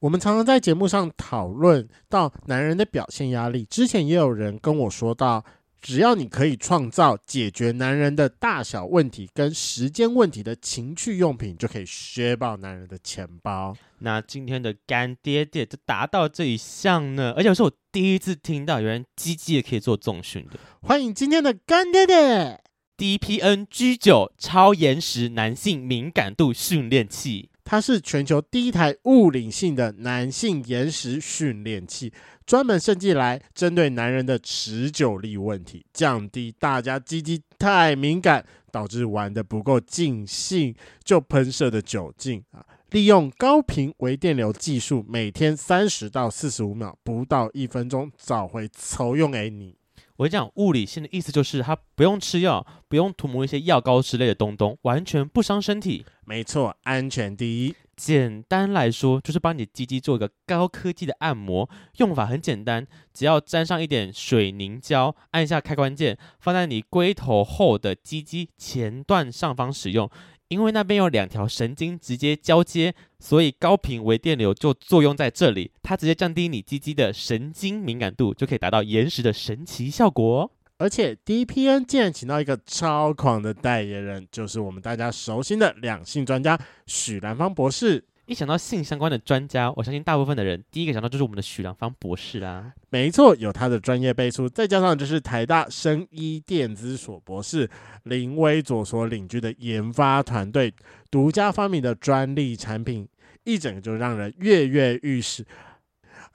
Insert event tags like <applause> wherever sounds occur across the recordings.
我们常常在节目上讨论到男人的表现压力，之前也有人跟我说到，只要你可以创造解决男人的大小问题跟时间问题的情趣用品，就可以削爆男人的钱包。那今天的干爹爹就达到这一项呢，而且是我第一次听到有人鸡鸡也可以做重训的。欢迎今天的干爹爹 DPN G 九超延时男性敏感度训练器。它是全球第一台物理性的男性延时训练器，专门设计来针对男人的持久力问题，降低大家鸡鸡太敏感导致玩得不够尽兴就喷射的酒精啊！利用高频微电流技术，每天三十到四十五秒，不到一分钟找回抽用诶你。我讲物理性的意思就是，它不用吃药，不用涂抹一些药膏之类的东东，完全不伤身体。没错，安全第一。简单来说，就是帮你鸡鸡做一个高科技的按摩，用法很简单，只要沾上一点水凝胶，按一下开关键，放在你龟头后的鸡鸡前段上方使用。因为那边有两条神经直接交接，所以高频微电流就作用在这里，它直接降低你鸡鸡的神经敏感度，就可以达到延时的神奇效果。而且 DPN 竟然请到一个超狂的代言人，就是我们大家熟悉的两性专家许兰芳博士。一想到性相关的专家，我相信大部分的人第一个想到就是我们的许良方博士啦。没错，有他的专业背书，再加上就是台大生医电子所博士林威佐所领军的研发团队独家发明的专利产品，一整个就让人跃跃欲试。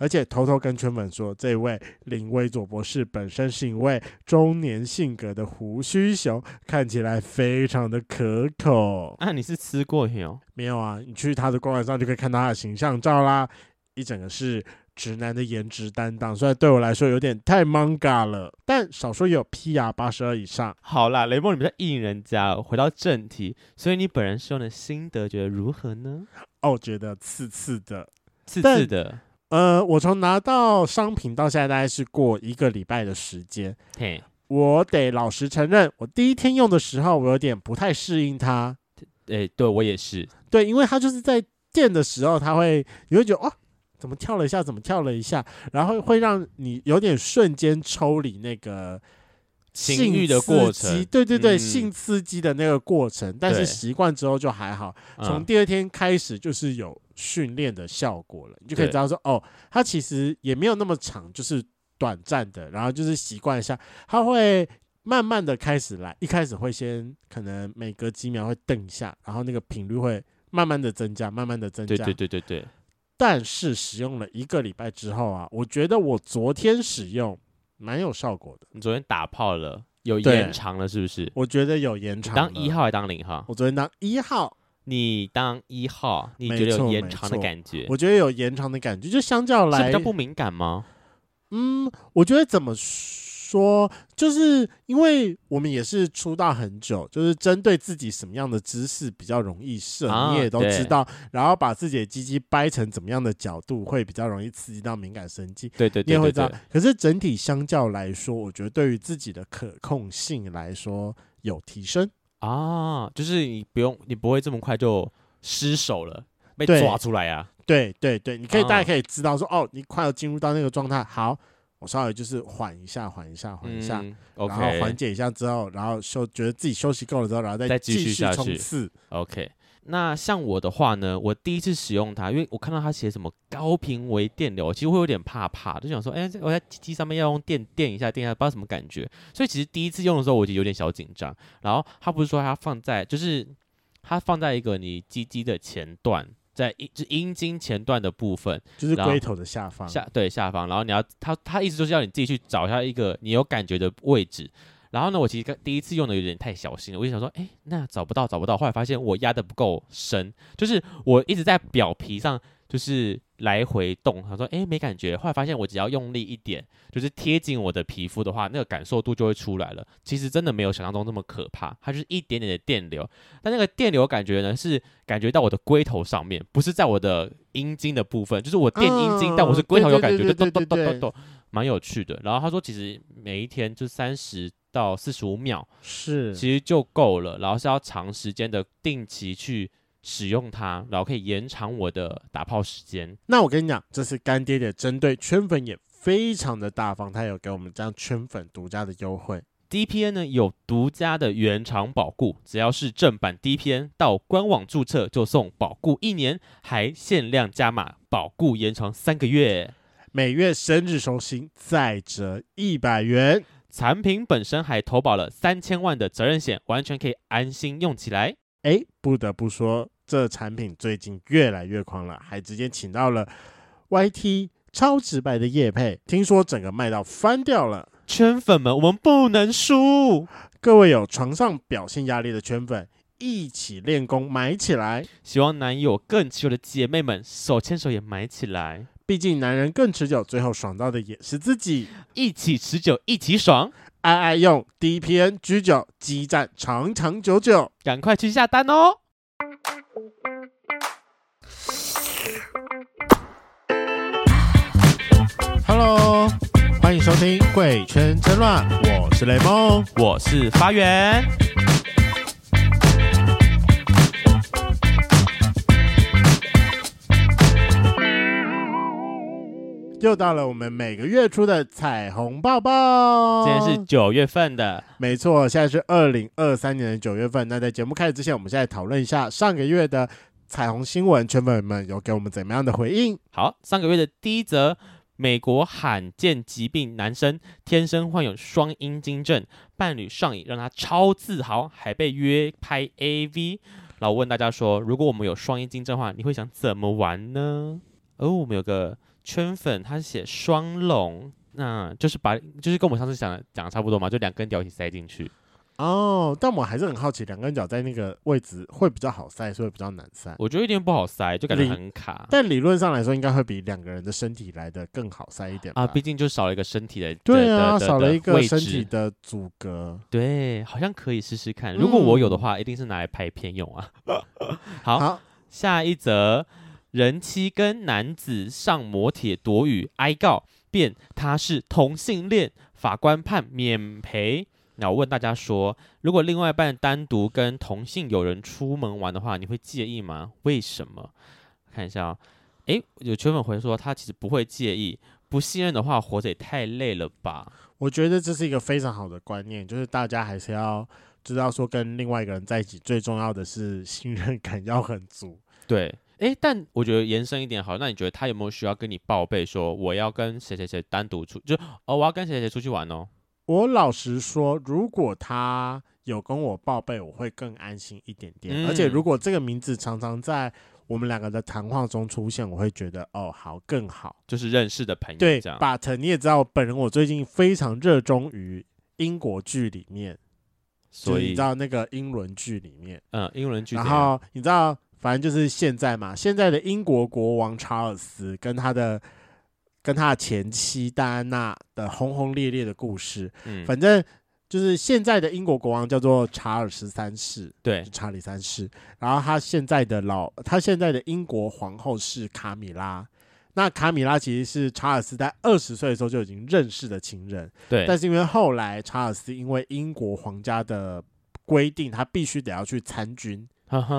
而且偷偷跟圈粉说，这位林威佐博士本身是一位中年性格的胡须熊，看起来非常的可口。啊，你是吃过没有？没有啊，你去他的官网上就可以看到他的形象照啦。一整个是直男的颜值担当，虽然对我来说有点太 manga 了，但少说也有 PR 八十二以上。好啦，雷梦，你们在应人家。回到正题，所以你本人使用的心得觉得如何呢？哦，觉得刺刺的，刺刺的。呃，我从拿到商品到现在大概是过一个礼拜的时间。嘿，我得老实承认，我第一天用的时候，我有点不太适应它。诶、欸，对我也是。对，因为它就是在电的时候，它会你会觉得哦，怎么跳了一下，怎么跳了一下，然后会让你有点瞬间抽离那个性欲的过程。对对对，嗯、性刺激的那个过程。但是习惯之后就还好。从第二天开始就是有。训练的效果了，你就可以知道说，哦，它其实也没有那么长，就是短暂的，然后就是习惯一下，它会慢慢的开始来，一开始会先可能每隔几秒会瞪一下，然后那个频率会慢慢的增加，慢慢的增加，对对对对对。但是使用了一个礼拜之后啊，我觉得我昨天使用蛮有效果的。你昨天打炮了，有延长了是不是？我觉得有延长。当一号还当零号？我昨天当一号。你当一号，你觉得有延长的感觉？我觉得有延长的感觉，就相较来，是比较不敏感吗？嗯，我觉得怎么说，就是因为我们也是出道很久，就是针对自己什么样的姿势比较容易射，啊、你也都知道，然后把自己的鸡鸡掰成怎么样的角度会比较容易刺激到敏感神经，对对对，对，对，对，你也会知道。可是整体相较来说，我觉得对于自己的可控性来说有提升。啊，就是你不用，你不会这么快就失手了，被抓出来啊。对对对，你可以、啊、大家可以知道说，哦，你快要进入到那个状态，好，我稍微就是缓一下，缓一下，缓一下，嗯、然后缓解一下之后，然后休，觉得自己休息够了之后，然后再继续冲刺。OK。那像我的话呢，我第一次使用它，因为我看到它写什么高频微电流，其实会有点怕怕，就想说，哎、欸，我在机器上面要用电电一下，电一下，不知道什么感觉。所以其实第一次用的时候，我就有点小紧张。然后它不是说它放在，就是它放在一个你鸡鸡的前段，在阴就阴茎前段的部分，就是龟头的下方下对下方。然后你要它它意思就是要你自己去找一下一个你有感觉的位置。然后呢，我其实第一次用的有点太小心了，我就想说，哎，那找不到，找不到。后来发现我压得不够深，就是我一直在表皮上就是来回动。他说，哎，没感觉。后来发现我只要用力一点，就是贴近我的皮肤的话，那个感受度就会出来了。其实真的没有想象中那么可怕，它就是一点点的电流。但那个电流感觉呢，是感觉到我的龟头上面，不是在我的阴茎的部分，就是我电阴茎，但我是龟头有感觉，就咚咚咚咚咚，蛮有趣的。然后他说，其实每一天就三十。到四十五秒是，其实就够了。然后是要长时间的定期去使用它，然后可以延长我的打炮时间。那我跟你讲，这是干爹爹针对圈粉也非常的大方，他有给我们这样圈粉独家的优惠。DPN 呢有独家的原厂保固，只要是正版 DPN 到官网注册就送保固一年，还限量加码保固延长三个月，每月生日寿星再折一百元。产品本身还投保了三千万的责任险，完全可以安心用起来。哎，不得不说，这产品最近越来越狂了，还直接请到了 YT 超直白的叶佩，听说整个卖到翻掉了。圈粉们，我们不能输！各位有床上表现压力的圈粉，一起练功买起来。希望男友更持久的姐妹们，手牵手也买起来。毕竟男人更持久，最后爽到的也是自己。一起持久，一起爽，爱爱用 DPN G9，激战长长久久，赶快去下单哦！Hello，欢迎收听《贵圈真乱》，我是雷梦，我是发源。又到了我们每个月初的彩虹报报，今天是九月份的，没错，现在是二零二三年的九月份。那在节目开始之前，我们现在讨论一下上个月的彩虹新闻，圈粉们有给我们怎么样的回应？好，上个月的第一则，美国罕见疾病男生天生患有双阴茎症，伴侣上瘾让他超自豪，还被约拍 AV。然后问大家说，如果我们有双阴茎症的话，你会想怎么玩呢？哦，我们有个。圈粉，他写双龙，那就是把，就是跟我们上次讲的讲的差不多嘛，就两根屌一起塞进去。哦，但我还是很好奇，两根脚在那个位置会比较好塞，所以比较难塞。我觉得有点不好塞，就感觉很卡。但理论上来说，应该会比两个人的身体来的更好塞一点啊，毕竟就少了一个身体的。对啊，少了一个身体的阻隔。对，好像可以试试看。如果我有的话，嗯、一定是拿来拍片用啊。<laughs> 好，好，下一则。人妻跟男子上摩铁躲雨哀告，辩他是同性恋，法官判免赔。那我问大家说，如果另外一半单独跟同性友人出门玩的话，你会介意吗？为什么？看一下啊、哦，诶，有圈粉回说他其实不会介意，不信任的话，活着也太累了吧？我觉得这是一个非常好的观念，就是大家还是要知道说，跟另外一个人在一起，最重要的是信任感要很足。对。诶，但我觉得延伸一点好，那你觉得他有没有需要跟你报备说我要跟谁谁谁单独出，就哦我要跟谁谁出去玩哦？我老实说，如果他有跟我报备，我会更安心一点点。嗯、而且如果这个名字常常在我们两个的谈话中出现，我会觉得哦好更好，就是认识的朋友。对，But 你也知道，本人我最近非常热衷于英国剧里面，所以你知道那个英伦剧里面，嗯，英伦剧，然后你知道。反正就是现在嘛，现在的英国国王查尔斯跟他的跟他的前妻戴安娜的轰轰烈烈的故事。嗯，反正就是现在的英国国王叫做查尔斯三世，对，查理三世。然后他现在的老，他现在的英国皇后是卡米拉。那卡米拉其实是查尔斯在二十岁的时候就已经认识的情人，对。但是因为后来查尔斯因为英国皇家的规定，他必须得要去参军。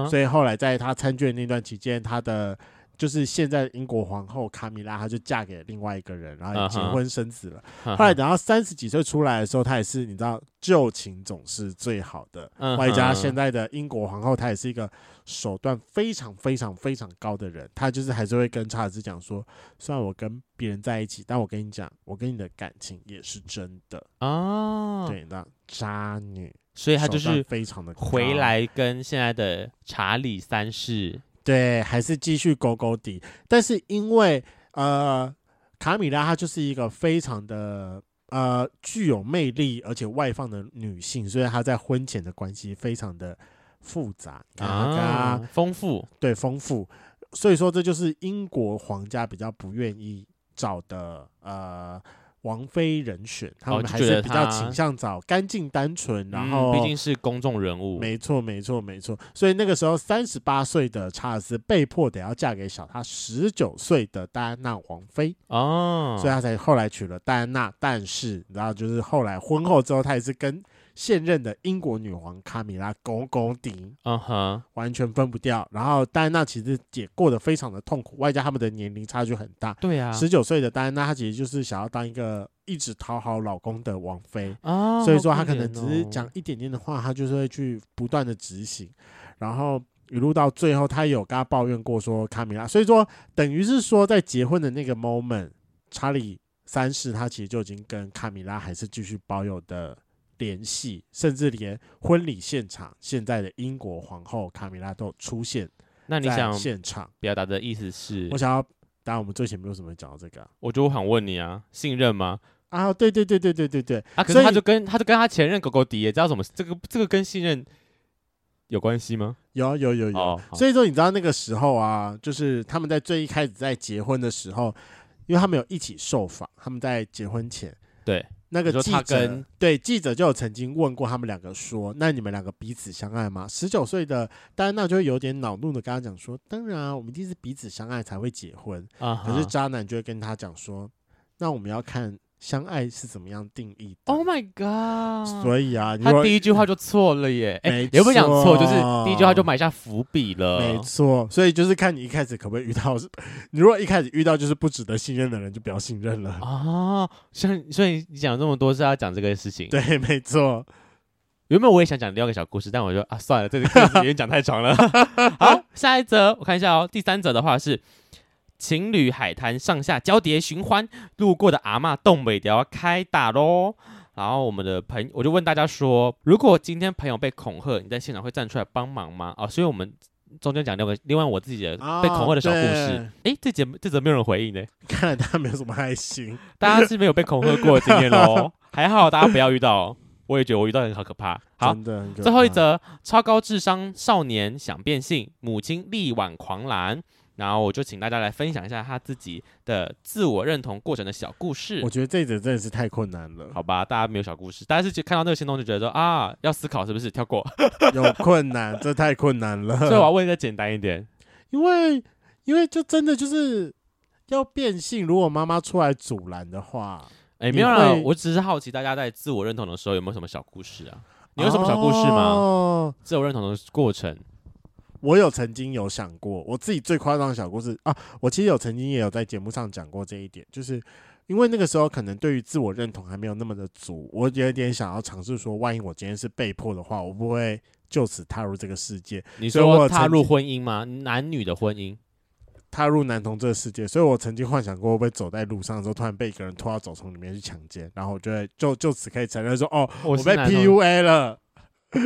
所以后来在他参军那段期间，他的就是现在英国皇后卡米拉，她就嫁给了另外一个人，然后也结婚生子了。后来等到三十几岁出来的时候，她也是你知道旧情总是最好的。外加现在的英国皇后，她也是一个手段非常非常非常高的人。她就是还是会跟查尔斯讲说，虽然我跟别人在一起，但我跟你讲，我跟你的感情也是真的啊。对，那渣女。所以他就是非常的回来跟现在的查理三世对，还是继续勾勾底。但是因为呃卡米拉她就是一个非常的呃具有魅力而且外放的女性，所以她在婚前的关系非常的复杂啊，丰富，对，丰富。所以说这就是英国皇家比较不愿意找的呃。王妃人选，他们还是比较倾向找干净单纯，然后毕竟是公众人物，没错没错没错。所以那个时候，三十八岁的查尔斯被迫得要嫁给小他十九岁的戴安娜王妃哦，所以他才后来娶了戴安娜。但是你知道，就是后来婚后之后，他也是跟现任的英国女皇卡米拉公公顶，嗯哼，完全分不掉。然后戴安娜其实也过得非常的痛苦，外加他们的年龄差距很大。对啊，十九岁的戴安娜，她其实就是想要当一个一直讨好老公的王妃，啊，所以说她可能只是讲一点点的话，她就是会去不断的执行，然后一路到最后，她有跟她抱怨过说卡米拉，所以说等于是说在结婚的那个 moment，查理三世他其实就已经跟卡米拉还是继续保有的联系，甚至连婚礼现场现在的英国皇后卡米拉都出现那你想现场。表达的意思是我，想要，当然我们最前面为什么会讲到这个啊？我就想问你啊，信任吗？啊，对对对对对对对，啊，可所以是他就跟他就跟他前任狗狗迪也知道什么？这个这个跟信任有关系吗？有有有有。哦，所以说，你知道那个时候啊，就是他们在最一开始在结婚的时候，因为他们有一起受访，他们在结婚前，对，那个记者对记者就有曾经问过他们两个说：“那你们两个彼此相爱吗？”十九岁的戴安娜就会有点恼怒的跟他讲说：“当然啊，我们一定是彼此相爱才会结婚。”啊哈，可是渣男就会跟他讲说：“那我们要看相爱是怎么样定义的。Oh my god！所以啊，他第一句话就错了耶！哎、没也不讲错，就是第一句话就埋下伏笔了。没错，所以就是看你一开始可不可以遇到，<laughs> 你如果一开始遇到就是不值得信任的人，就不要信任了。啊，像所以你讲这么多是要讲这个事情。对，没错。原本我也想讲第二个小故事，但我就啊算了，这个故事有点讲太长了。<laughs> 好，下一则我看一下哦。第三则的话是情侣海滩上下交叠寻欢，路过的阿嬷东北调开打喽。然后我们的朋友我就问大家说，如果今天朋友被恐吓，你在现场会站出来帮忙吗？哦，所以我们中间讲另外另外我自己的被恐吓的小故事。诶，这节这则没有人回应呢，看来大家没有什么爱心。大家是没有被恐吓过的经验喽。<laughs> 还好大家不要遇到，我也觉得我遇到很好可怕。好。真的最后一则，超高智商少年想变性，母亲力挽狂澜。然后我就请大家来分享一下他自己的自我认同过程的小故事我。觉得这一则真的是太困难了，好吧，大家没有小故事，大家是就看到那个行动就觉得说啊，要思考是不是？跳过。<laughs> 有困难，这太困难了。所以我要问一个简单一点，因为因为就真的就是要变性，如果妈妈出来阻拦的话，哎，你没有啦，我只是好奇大家在自我认同的时候有没有什么小故事啊？你有什么小故事吗？哦自我认同的过程。我有曾经有想过，我自己最夸张的小故事啊，我其实有曾经也有在节目上讲过这一点，就是因为那个时候可能对于自我认同还没有那么的足，我有点想要尝试说，万一我今天是被迫的话，我不会就此踏入这个世界，你说踏入婚姻吗？男女的婚姻？踏入男同这个世界，所以我曾经幻想过，会不会走在路上的时候，突然被一个人拖到走丛里面去强奸，然后我就会就就此可以承认说，哦，我我被是男同 PUA 了，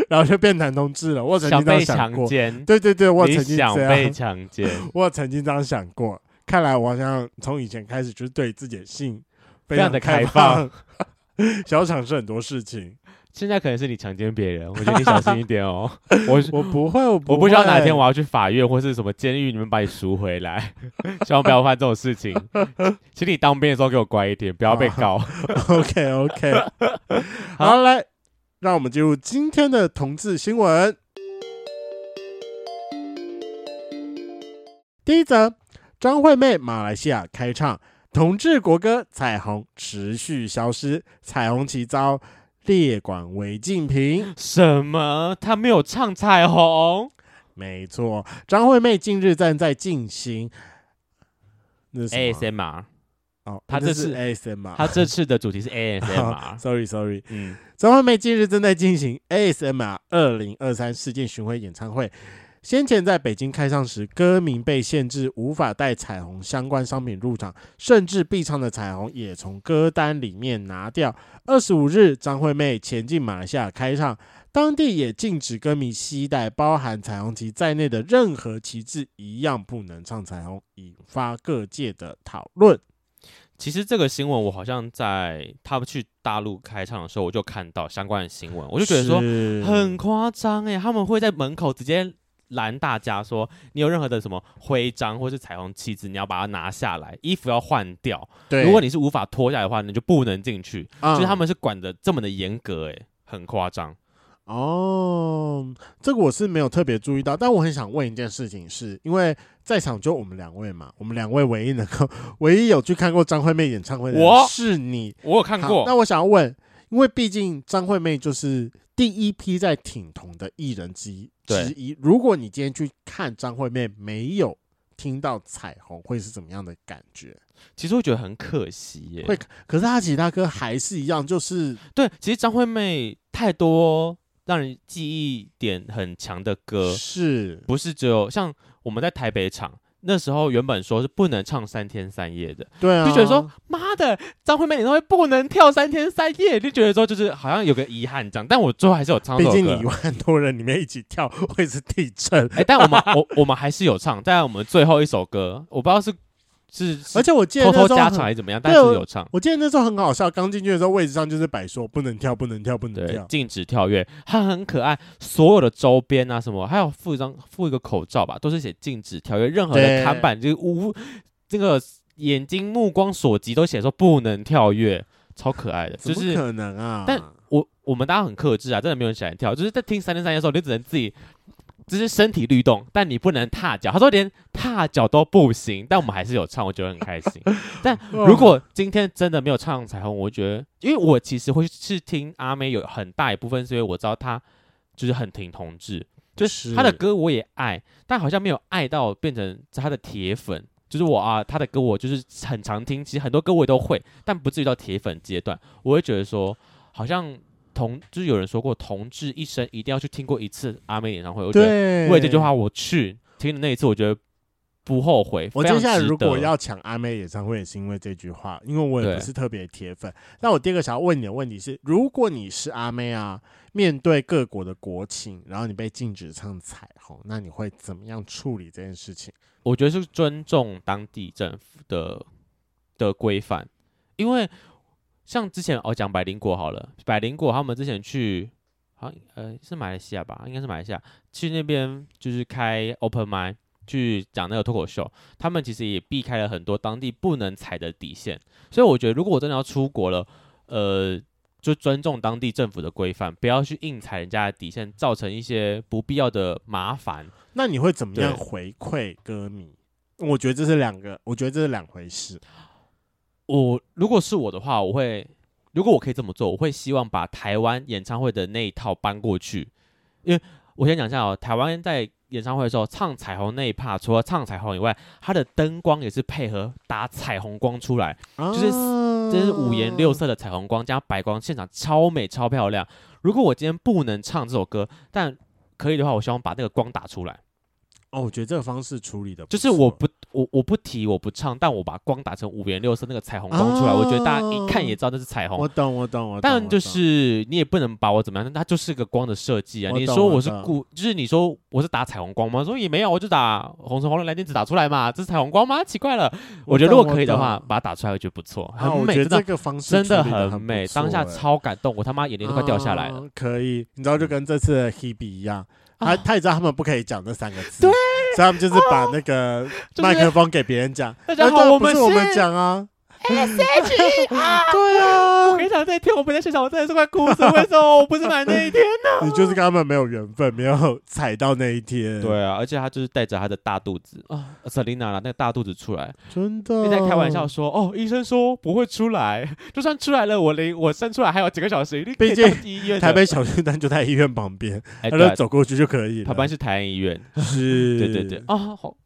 然后就变男同志了。我曾经这样想被强奸，对对对，我曾经这想被样，强奸。<laughs> 我曾经这样想过。看来我好像从以前开始就是对自己的性非非常的开开放，<laughs> 想要尝试很多事情。现在可能是你强奸别人，我觉得你小心一点哦。<laughs> 我我不会，我不我不知道哪天我要去法院或是什么监狱，你们把你赎回来，希望不要犯这种事情。请你当兵的时候给我乖一点，不要被告。OK OK，好，来，让我们进入今天的同志新闻。第一则，张惠妹马来西亚开唱同志国歌《彩虹》持续消失，彩虹旗遭列管违禁品。什么？她没有唱彩虹？没错，张惠妹近日正在进行那什么 ASMR，哦，她这次 ASMR，他这次的主题是 ASMR。<laughs> sorry Sorry，嗯，张惠妹近日正在进行 ASMR 二零二三世界巡回演唱会。先前在北京开唱时，歌迷被限制无法带彩虹相关商品入场，甚至必唱的彩虹也从歌单里面拿掉。二十五日，张惠妹前进马来西亚开唱，当地也禁止歌迷携带包含彩虹旗在内的任何旗帜，一样不能唱彩虹，引发各界的讨论。其实这个新闻我好像在他们去大陆开唱的时候，我就看到相关的新闻，我就觉得说很夸张哎，他们会在门口直接。拦大家说，你有任何的什么徽章或是彩虹旗子，你要把它拿下来，衣服要换掉。对，如果你是无法脱下来的话，你就不能进去。嗯就是他们是管的这么的严格，哎，很夸张。哦，这个我是没有特别注意到，但我很想问一件事情是，是因为在场就我们两位嘛，我们两位唯一能够、唯一有去看过张惠妹演唱会的人我是你，我有看过。那我想要问，因为毕竟张惠妹就是第一批在挺同的艺人之一之一。如果你今天去看张惠妹没有听到彩虹，会是怎么样的感觉？其实我觉得很可惜耶。会，可是他其他歌还是一样，就是对。其实张惠妹太多让人记忆点很强的歌，是不是只有像我们在台北场？那时候原本说是不能唱三天三夜的，对啊，就觉得说妈的张惠妹演唱会不能跳三天三夜，就觉得说就是好像有个遗憾这样。但我最后还是有唱，毕竟你一万多人里面一起跳会是地震。哎、欸，但我们我我们还是有唱，但我们最后一首歌，我不知道是。是，而且我记得偷偷加场还是怎么样，但是有唱。我记得那时候很好笑，刚进去的时候位置上就是摆说不能跳，不能跳，不能跳，禁止跳跃。它很可爱，所有的周边啊什么，还有附一张附一个口罩吧，都是写禁止跳跃。任何的看板就是无这个眼睛目光所及都写说不能跳跃，超可爱的。就是可能啊，但我我们大家很克制啊，真的没有人喜欢跳，就是在听三天三夜的时候，你只能自己。只是身体律动，但你不能踏脚。他说连踏脚都不行，但我们还是有唱，我觉得很开心。<laughs> 但如果今天真的没有唱彩虹，我觉得，因为我其实会去听阿妹，有很大一部分是因为我知道她就是很挺同志，就是她的歌我也爱，但好像没有爱到变成她的铁粉。就是我啊，她的歌我就是很常听，其实很多歌我也都会，但不至于到铁粉阶段。我会觉得说，好像。同就是有人说过，同志一生一定要去听过一次阿妹演唱会。我觉得为这句话，我去听的那一次，我觉得不后悔。我接下来如果要抢阿妹演唱会，也是因为这句话，因为我也不是特别铁粉。那我第二个想要问你的问题是：如果你是阿妹啊，面对各国的国情，然后你被禁止唱彩虹，那你会怎么样处理这件事情？我觉得是尊重当地政府的的规范，因为。像之前哦讲百灵果好了，百灵果他们之前去，好像呃是马来西亚吧，应该是马来西亚，去那边就是开 open mic 去讲那个脱口秀，他们其实也避开了很多当地不能踩的底线，所以我觉得如果我真的要出国了，呃，就尊重当地政府的规范，不要去硬踩人家的底线，造成一些不必要的麻烦。那你会怎么样回馈歌迷？我觉得这是两个，我觉得这是两回事。我如果是我的话，我会如果我可以这么做，我会希望把台湾演唱会的那一套搬过去，因为我先讲一下哦，台湾在演唱会的时候唱彩虹那一 part，除了唱彩虹以外，它的灯光也是配合打彩虹光出来，就是这是五颜六色的彩虹光加白光，现场超美超漂亮。如果我今天不能唱这首歌，但可以的话，我希望把那个光打出来。哦，我觉得这个方式处理的就是我不我我不提我不唱，但我把光打成五颜六色那个彩虹光出来，哦，我觉得大家一看也知道那是彩虹。我懂我懂我懂。但就是你也不能把我怎么样，那它就是个光的设计啊。你说我是故，就是你说我是打彩虹光吗？说也没有，我就打红橙黄绿蓝靛紫打出来嘛，这是彩虹光吗？奇怪了。我，觉得如果可以的话，把它打出来我觉得不错，很美。这个方式真的很美，当下超感动，我他妈眼泪都快掉下来了，啊。可以，你知道就跟这次的 Hebe 一样。他他也知道他们不可以讲这三个字，对，所以他们就是把那个麦克风给别人讲。大家好，我们是我们讲啊。S H E 啊，<laughs> 对啊，我跟你讲，那一天我不在现场，我真的是快哭死。为什么我不是买那一天呢？<laughs> 你就是跟他们没有缘分，没有踩到那一天。对啊，而且他就是带着他的大肚子啊，Selina 啦，那个大肚子出来，真的。你在开玩笑说，哦，医生说不会出来，就算出来了，我离我生出来还有几个小时，毕竟台北小巨蛋就在医院旁边，他就走过去就可以了。他班是台安医院，是，<laughs> 对对对，啊，好，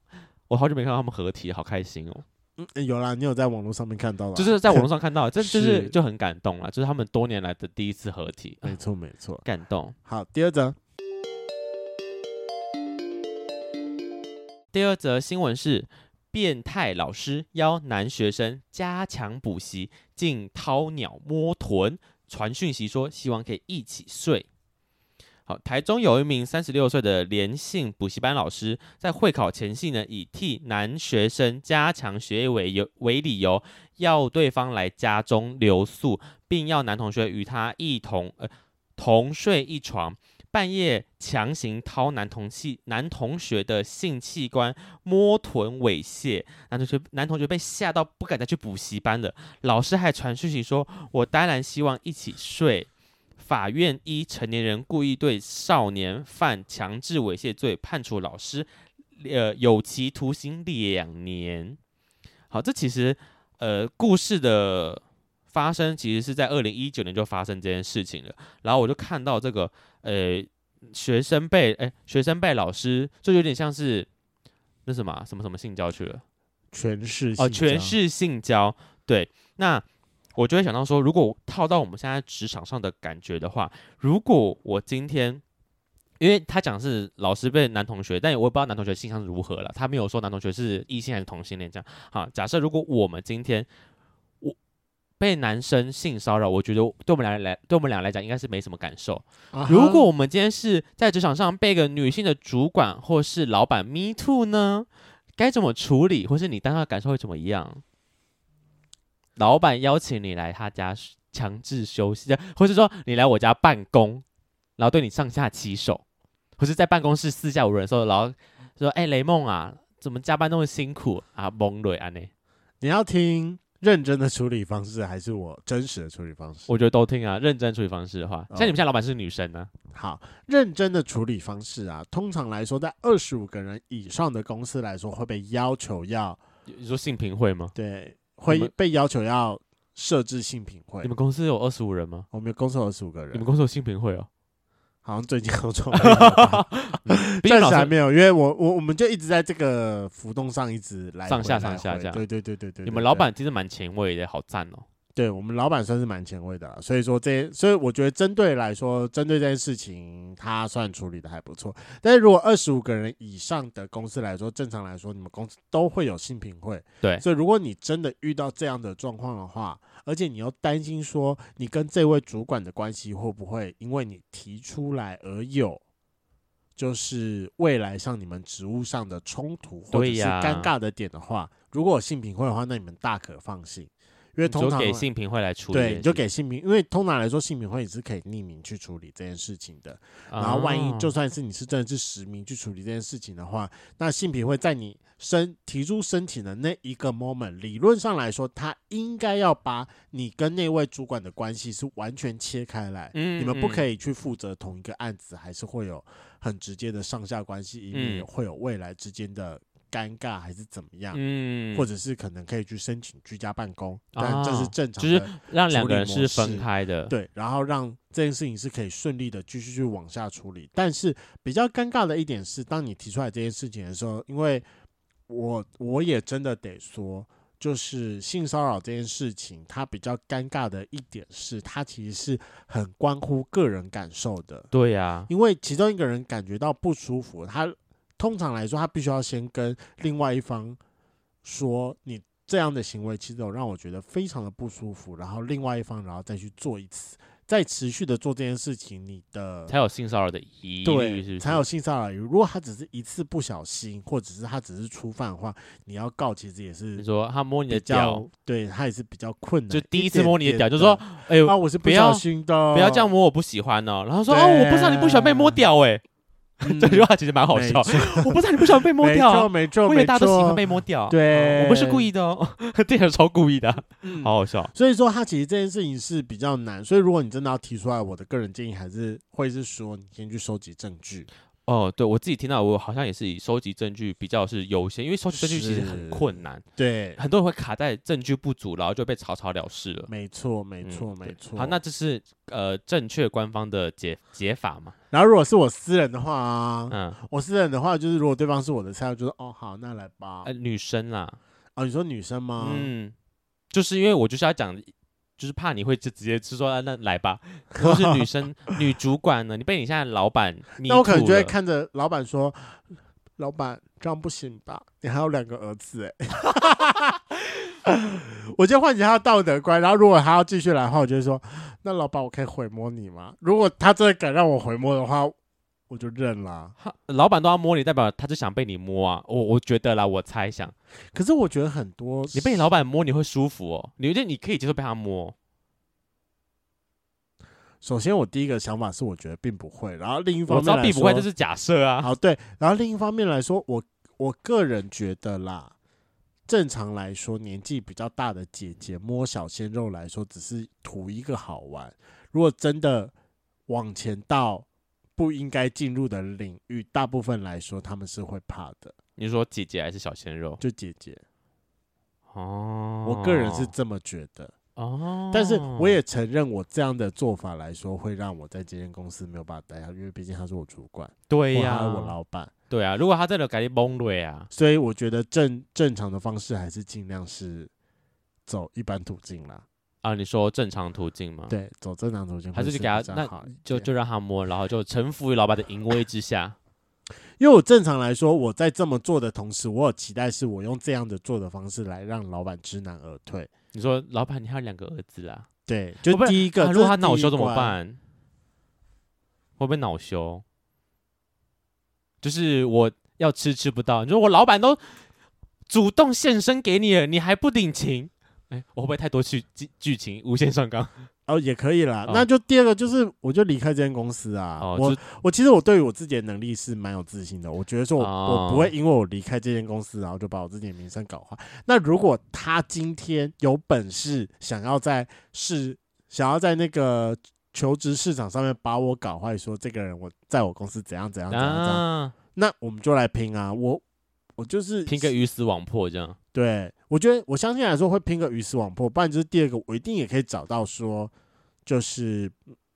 我好久没看到他们合体，好开心哦。嗯，有啦，你有在网络上面看到吗？就是在网络上看到，<laughs> 这就是就很感动了，就是他们多年来的第一次合体。没错，没错，感动。好，第二则，第二则新闻是：变态老师邀男学生加强补习，竟掏鸟摸臀，传讯息说希望可以一起睡。好，台中有一名三十六岁的连性补习班老师，在会考前夕呢，以替男学生加强学业为由为理由，要对方来家中留宿，并要男同学与他一同呃同睡一床，半夜强行掏男同器男同学的性器官，摸臀猥亵，男同学男同学被吓到不敢再去补习班了。老师还传讯息说：“我当然希望一起睡。”法院依成年人故意对少年犯强制猥亵罪，判处老师呃有期徒刑两年。好，这其实呃故事的发生其实是在二零一九年就发生这件事情了。然后我就看到这个，呃，学生被哎，学生被老师，就有点像是那什么什么什么性交去了，全是哦，全是性交。对，那我就会想到说，如果套到我们现在职场上的感觉的话，如果我今天。因为他讲是老师被男同学，但我也不知道男同学性向是如何了。他没有说男同学是异性还是同性恋这样。好，假设如果我们今天我被男生性骚扰，我觉得对我们俩来，对我们俩来讲应该是没什么感受。Uh huh. 如果我们今天是在职场上被一个女性的主管或是老板 me too 呢，该怎么处理？或是你当下感受会怎么样？老板邀请你来他家强制休息，或是说你来我家办公，然后对你上下其手。或是在办公室四下无人的时候，然后说：“哎、欸，雷梦啊，怎么加班那么辛苦啊？”懵了啊你，你要听认真的处理方式，还是我真实的处理方式？我觉得都听啊。认真处理方式的话，像你们现在老板是女生呢、啊。好，认真的处理方式啊，通常来说，在二十五个人以上的公司来说，会被要求要你说性平会吗？对，会被要求要设置性品会。你们公司有二十五人吗？我们公司有二十五个人。你们公司有性品会哦？好像最近合作，<laughs> 暂时还没有，因为我我我们就一直在这个浮动上一直来上下上下这样，对对对对对。你们老板其实蛮前卫的，好赞哦。对我们老板算是蛮前卫的，所以说这所以我觉得针对来说，针对这件事情，他算处理的还不错。但是如果二十五个人以上的公司来说，正常来说，你们公司都会有性品会。对，所以如果你真的遇到这样的状况的话，而且你又担心说，你跟这位主管的关系会不会因为你提出来而有，就是未来上你们职务上的冲突或者是尴尬的点的话，如果有性品会的话，那你们大可放心。因为通常就给性平会来处理，对，就给性平，因为通常来说，性平会也是可以匿名去处理这件事情的。然后，万一就算是你是真的是实名去处理这件事情的话，那性平会在你申提出申请的那一个 moment，理论上来说，他应该要把你跟那位主管的关系是完全切开来。嗯，你们不可以去负责同一个案子，还是会有很直接的上下关系，因为会有未来之间的。尴尬还是怎么样？嗯，或者是可能可以去申请居家办公，哦、但这是正常的，就是让两个人是分开的，对，然后让这件事情是可以顺利的继续去往下处理。但是比较尴尬的一点是，当你提出来这件事情的时候，因为我我也真的得说，就是性骚扰这件事情，它比较尴尬的一点是，它其实是很关乎个人感受的。对呀、啊，因为其中一个人感觉到不舒服，他。通常来说，他必须要先跟另外一方说，你这样的行为其实有让我觉得非常的不舒服，然后另外一方然后再去做一次，再持续的做这件事情，你的才有性骚扰的疑虑，对，是不是？才有性骚扰疑虑。如果他只是一次不小心，或者是他只是初犯的话，你要告其实也是你说他摸你的脚，对他也是比较困难。就第一次摸你的脚，就说哎呦，啊，我是不小心的，不要这样摸，我不喜欢哦。然后说哦，我不知道你不喜欢被摸屌哎。这句话其实蛮好笑，<laughs> 我不知道你不喜欢被摸掉，没错，没错，因为大家都喜欢被摸掉，对，我不是故意的哦，<laughs> 这个超故意的，好好笑。所以说，他其实这件事情是比较难，所以如果你真的要提出来，我的个人建议还是会是说，你先去收集证据。哦，对，我自己听到，我好像也是以收集证据比较是优先，因为收集证据其实很困难，对，很多人会卡在证据不足，然后就被草草了事了。没错，没错，没错。好，那这是呃正确官方的解解法嘛？然后如果是我私人的话啊，嗯，我私人的话就是如果对方是我的菜，我就说哦好，那来吧。呃，女生啦，哦，你说女生吗？嗯，就是因为我就是要讲。就是怕你会就直接是说、啊、那来吧，或是女生女主管呢？你被你现在老板，<laughs> 那我可能就会看着老板说：“老板这样不行吧？你还有两个儿子哎。” <laughs> 我就唤起他的道德观，然后如果他要继续来的话，我就会说：“那老板，我可以回摸你吗？”如果他真的敢让我回摸的话。我就认了，老板都要摸你，代表他就想被你摸啊！我我觉得啦，我猜想。可是我觉得很多，你被你老板摸，你会舒服哦？你觉得你可以接受被他摸？首先，我第一个想法是，我觉得并不会。然后另一方面，我知道并不会，这是假设啊。好，对。然后另一方面来说，我我个人觉得啦，正常来说，年纪比较大的姐姐摸小鲜肉来说，只是图一个好玩。如果真的往前到。不应该进入的领域，大部分来说他们是会怕的。你说姐姐还是小鲜肉？就姐姐。哦，我个人是这么觉得。哦，但是我也承认，我这样的做法来说，会让我在这间公司没有办法待下去，因为毕竟他是我主管，对呀、啊，我老板，对啊。如果他真的改你崩了啊，所以我觉得正正常的方式还是尽量是走一般途径啦。啊，你说正常途径吗？对，走正常途径，还是就给他那就就让他摸，然后就臣服于老板的淫威之下。<laughs> 因为我正常来说，我在这么做的同时，我有期待是我用这样的做的方式来让老板知难而退。你说，老板，你还有两个儿子啊？对，就第一个，啊、如果他恼羞怎么办？会不会恼羞？就是我要吃吃不到，你说我老板都主动献身给你了，你还不领情？哎，我会不会太多剧剧剧情无限上纲？<laughs> 哦，也可以啦。哦、那就第二个就是，我就离开这间公司啊。哦、我我其实我对于我自己的能力是蛮有自信的。我觉得说我，我、哦、我不会因为我离开这间公司，然后就把我自己的名声搞坏。那如果他今天有本事想要在市想要在那个求职市场上面把我搞坏，说这个人我在我公司怎样怎样怎样怎样，啊、那我们就来拼啊！我我就是拼个鱼死网破这样。对，我觉得我相信来说会拼个鱼死网破，不然就是第二个，我一定也可以找到说，就是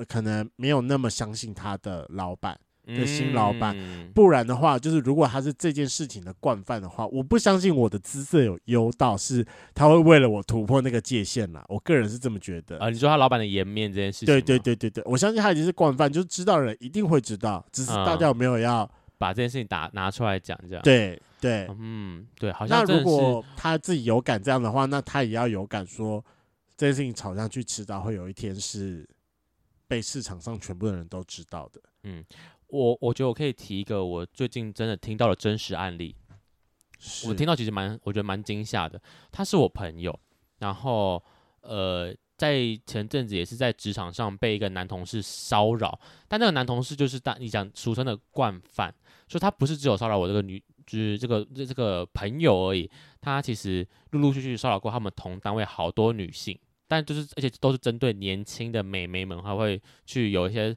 可能没有那么相信他的老板的新老板，嗯、不然的话，就是如果他是这件事情的惯犯的话，我不相信我的姿色有优到是他会为了我突破那个界限啦。我个人是这么觉得啊。你说他老板的颜面这件事情，对对对对对，我相信他已经是惯犯，就是知道人一定会知道，只是大家有没有要、嗯、把这件事情打拿出来讲这样。对。对，嗯，对，好像那如果他自己有感这样的话，那他也要有感说这件事情炒上去，迟早会有一天是被市场上全部的人都知道的。嗯，我我觉得我可以提一个我最近真的听到的真实案例，我听到其实蛮我觉得蛮惊吓的。他是我朋友，然后呃，在前阵子也是在职场上被一个男同事骚扰，但那个男同事就是大你讲俗称的惯犯，说他不是只有骚扰我这个女。就是这个这这个朋友而已，他其实陆陆续续骚扰过他们同单位好多女性，但就是而且都是针对年轻的美眉们，还会去有一些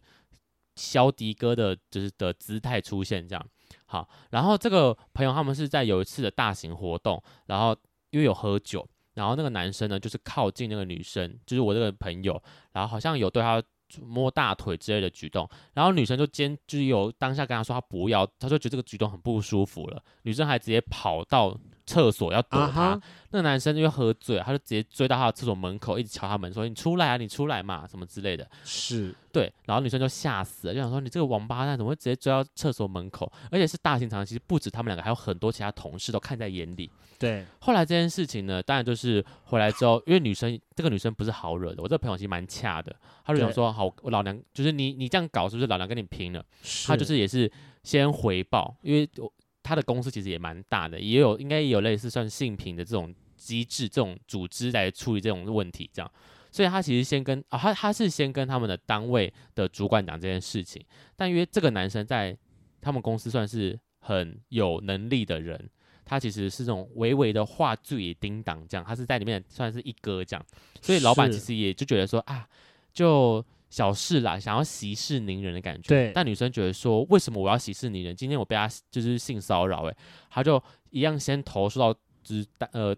削迪哥的，就是的姿态出现这样。好，然后这个朋友他们是在有一次的大型活动，然后因为有喝酒，然后那个男生呢就是靠近那个女生，就是我这个朋友，然后好像有对他。摸大腿之类的举动，然后女生就坚就是有当下跟他说他不要，他就觉得这个举动很不舒服了。女生还直接跑到厕所要躲他，uh. 那个男生因为喝醉，他就直接追到他的厕所门口，一直敲他门说：“你出来啊，你出来嘛，什么之类的。”是，对，然后女生就吓死了，就想说：“你这个王八蛋怎么会直接追到厕所门口？而且是大型场合，其实不止他们两个，还有很多其他同事都看在眼里。”对，后来这件事情呢，当然就是回来之后，因为女生这个女生不是好惹的，我这个朋友其实蛮恰的，他就想说：“好，我老娘就是你，你这样搞是不是老娘跟你拼了？”是他就是也是先回报，因为我。他的公司其实也蛮大的，也有应该也有类似算性平的这种机制、这种组织来处理这种问题，这样。所以他其实先跟啊，他他是先跟他们的单位的主管讲这件事情。但因为这个男生在他们公司算是很有能力的人，他其实是这种微微的话最叮当这样，他是在里面算是一哥这样。所以老板其实也就觉得说啊，就。小事啦，想要息事宁人的感觉。对，但女生觉得说，为什么我要息事宁人？今天我被他就是性骚扰，诶，他就一样先投诉到就是单呃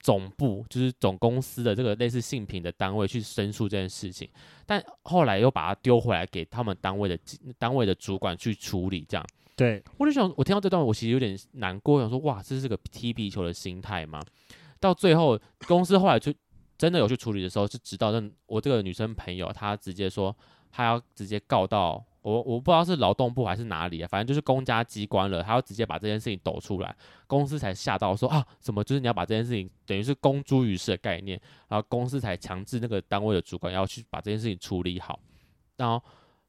总部，就是总公司的这个类似性品的单位去申诉这件事情。但后来又把他丢回来给他们单位的单位的主管去处理。这样，对，我就想，我听到这段，我其实有点难过，想说，哇，这是个踢皮球的心态吗？到最后，公司后来就。真的有去处理的时候，是直到那我这个女生朋友，她直接说她要直接告到我，我不知道是劳动部还是哪里啊，反正就是公家机关了，她要直接把这件事情抖出来，公司才吓到说啊，什么就是你要把这件事情等于是公诸于世的概念，然后公司才强制那个单位的主管要去把这件事情处理好，然后。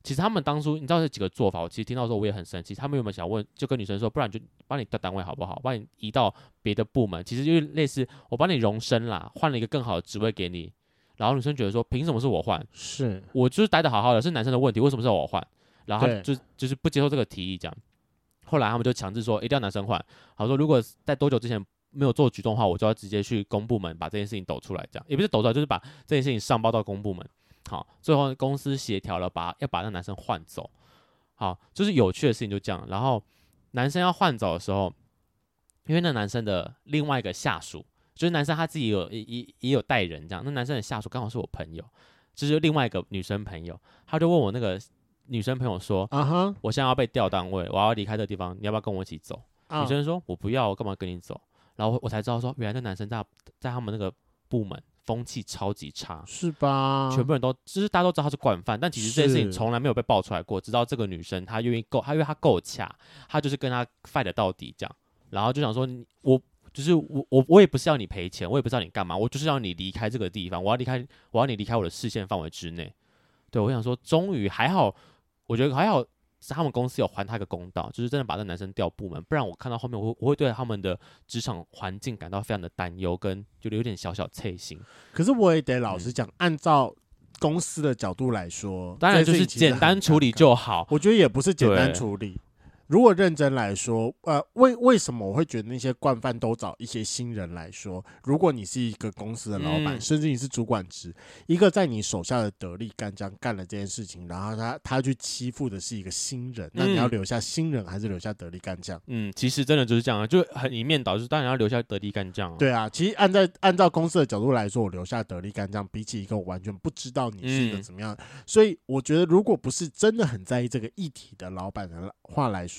其实他们当初，你知道这几个做法，我其实听到时候我也很生气。他们有没有想问，就跟女生说，不然就帮你调单位好不好？帮你移到别的部门，其实就是类似我帮你荣升啦，换了一个更好的职位给你。然后女生觉得说，凭什么是我换？是我就是待的好好的，是男生的问题，为什么是我换？然后就就是不接受这个提议，这样。后来他们就强制说，一定要男生换。好说，如果在多久之前没有做举动的话，我就要直接去公部门把这件事情抖出来，这样也不是抖出来，就是把这件事情上报到公部门。好，最后公司协调了，把要把那男生换走。好，就是有趣的事情就这样。然后男生要换走的时候，因为那男生的另外一个下属就是男生他自己有也也也有带人这样，那男生的下属刚好是我朋友，就是另外一个女生朋友，他就问我那个女生朋友说：“啊哈、uh，huh. 我现在要被调单位，我要离开这个地方，你要不要跟我一起走？” uh. 女生说：“我不要，我干嘛跟你走？”然后我才知道说，原来那男生在在他们那个部门风气超级差，是吧？全部人都就是大家都知道他是惯犯，但其实这件事情从来没有被爆出来过。直到这个女生她愿意够，她因为她够恰，她就是跟他 fight 到底这样，然后就想说，我。就是我我我也不是要你赔钱，我也不知道你干嘛，我就是要你离开这个地方，我要离开，我要你离开我的视线范围之内。对，我想说，终于还好，我觉得还好是他们公司有还他一个公道，就是真的把这男生调部门，不然我看到后面我会我会对他们的职场环境感到非常的担忧，跟就有点小小脆心。可是我也得老实讲，嗯、按照公司的角度来说，当然就是简单处理就好。我觉得也不是简单处理。如果认真来说，呃，为为什么我会觉得那些惯犯都找一些新人来说？如果你是一个公司的老板，嗯、甚至你是主管职，一个在你手下的得力干将干了这件事情，然后他他去欺负的是一个新人，那你要留下新人还是留下得力干将？嗯，其实真的就是这样啊，就很一面倒，就是当然要留下得力干将啊。对啊，其实按在按照公司的角度来说，我留下得力干将，比起一个我完全不知道你是一个怎么样，嗯、所以我觉得如果不是真的很在意这个议题的老板的话来说。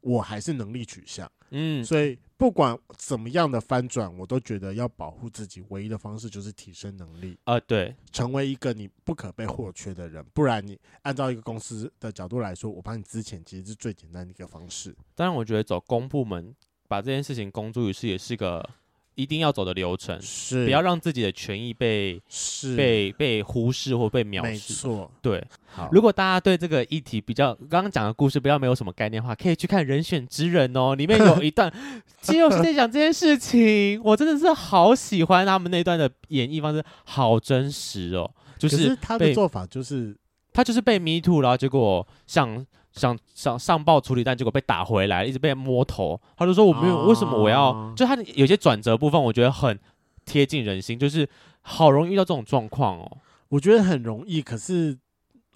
我还是能力取向，嗯，所以不管怎么样的翻转，我都觉得要保护自己，唯一的方式就是提升能力啊，对，成为一个你不可被或缺的人，不然你按照一个公司的角度来说，我帮你资遣其实是最简单的一个方式。当然，我觉得走公部门把这件事情公诸于世也是个。一定要走的流程是，不要让自己的权益被是被被忽视或被藐视。没错，对。好，如果大家对这个议题比较刚刚讲的故事比较没有什么概念的话，可以去看《人选之人》哦，里面 <laughs> 有一段肌肉是在讲这件事情，我真的是好喜欢他们那段的演绎方式，好真实哦。就是，是他的做法就是他就是被 me too，然后结果像。想想上报处理，但结果被打回来，一直被摸头。他就说：“我没有，为什么我要？”啊、就他有些转折部分，我觉得很贴近人心，就是好容易遇到这种状况哦。我觉得很容易，可是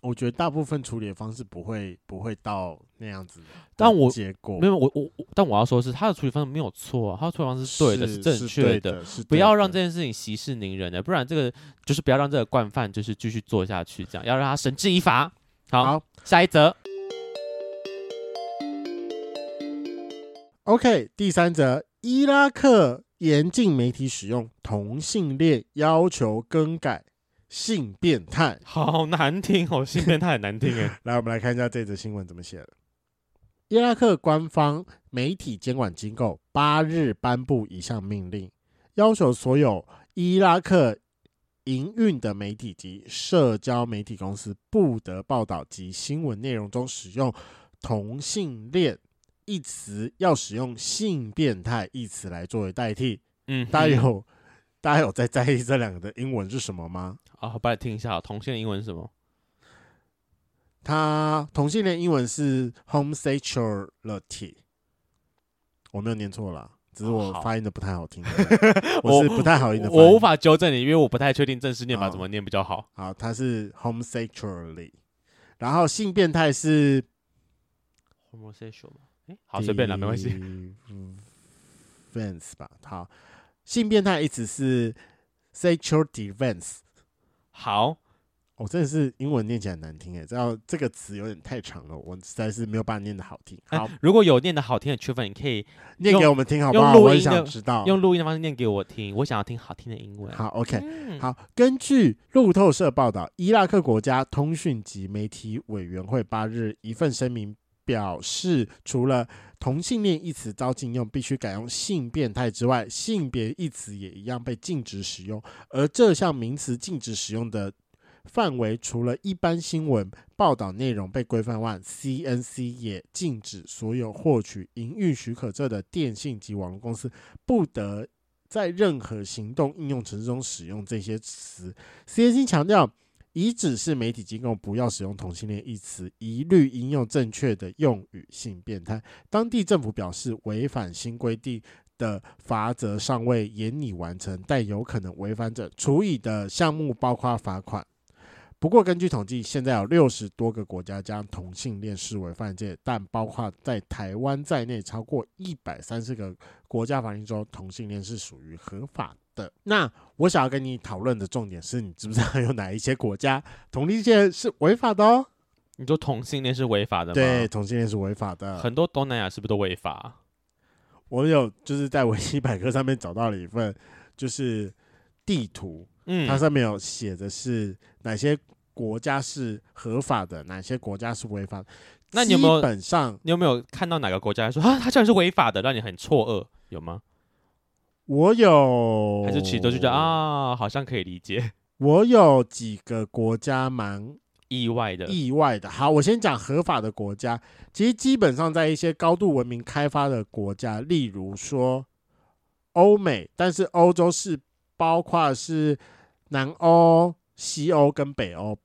我觉得大部分处理的方式不会不会到那样子。但我结果没有我我，但我要说的是他的处理方式没有错，啊，他的处理方式是对的，是，是正确的。不要让这件事情息事宁人的，不然这个就是不要让这个惯犯就是继续做下去，这样要让他绳之以法。好，好下一则。OK，第三则，伊拉克严禁媒体使用同性恋，要求更改性变态，好难听哦，性变态很难听哎。<laughs> 来，我们来看一下这则新闻怎么写的。伊拉克官方媒体监管机构八日颁布一项命令，要求所有伊拉克营运的媒体及社交媒体公司不得报道及新闻内容中使用同性恋。一词要使用性变态一词来作为代替，嗯，大家有大家有在在意这两个的英文是什么吗？好，我帮你听一下，同性的英文是什么？他同性恋英文是 homosexuality，我没有念错了，只是我发音的不太好听，<laughs> 我是不太好音的，我无法纠正你，因为我不太确定正式念法怎么念比较好。好，它是 homosexuality，然后性变态是 homosexual。好，随便了，没关系。fans <laughs> 吧，好，性变态意思是 sexual deviance。好，我、哦、真的是英文念起来难听诶，知道这个词有点太长了，我实在是没有办法念得好听。好，欸、如果有念得好听的区分，你可以念给我们听，好不好？我也想知道，用录音的方式念给我听，我想要听好听的英文。好，OK，、嗯、好。根据路透社报道，伊拉克国家通讯及媒体委员会八日一份声明。表示，除了同性恋一词遭禁用，必须改用性变态之外，性别一词也一样被禁止使用。而这项名词禁止使用的范围，除了一般新闻报道内容被规范外，CNC 也禁止所有获取营运许可证的电信及网络公司不得在任何行动应用程式中使用这些词。CNC 强调。以指示媒体机构不要使用同性恋一词，一律应用正确的用语。性变态。当地政府表示，违反新规定的罚则尚未严拟完成，但有可能违反者处以的项目包括罚款。不过根据统计，现在有六十多个国家将同性恋视为犯罪，但包括在台湾在内，超过一百三十个国家法令中，同性恋是属于合法的。那我想要跟你讨论的重点是，你知不知道有哪一些国家同性恋是违法的哦？你说同性恋是违法的吗？对，同性恋是违法的。很多东南亚是不是都违法？我有就是在维基百科上面找到了一份就是地图，嗯，它上面有写的是哪些国家是合法的，哪些国家是违法的。那你有没有基本上你有没有看到哪个国家说啊，它竟然是违法的，让你很错愕？有吗？我有，还是其实都觉得啊，好像可以理解。我有几个国家蛮。意外的，意外的。好，我先讲合法的国家。其实基本上在一些高度文明开发的国家，例如说欧美，但是欧洲是包括是南欧、西欧跟北欧，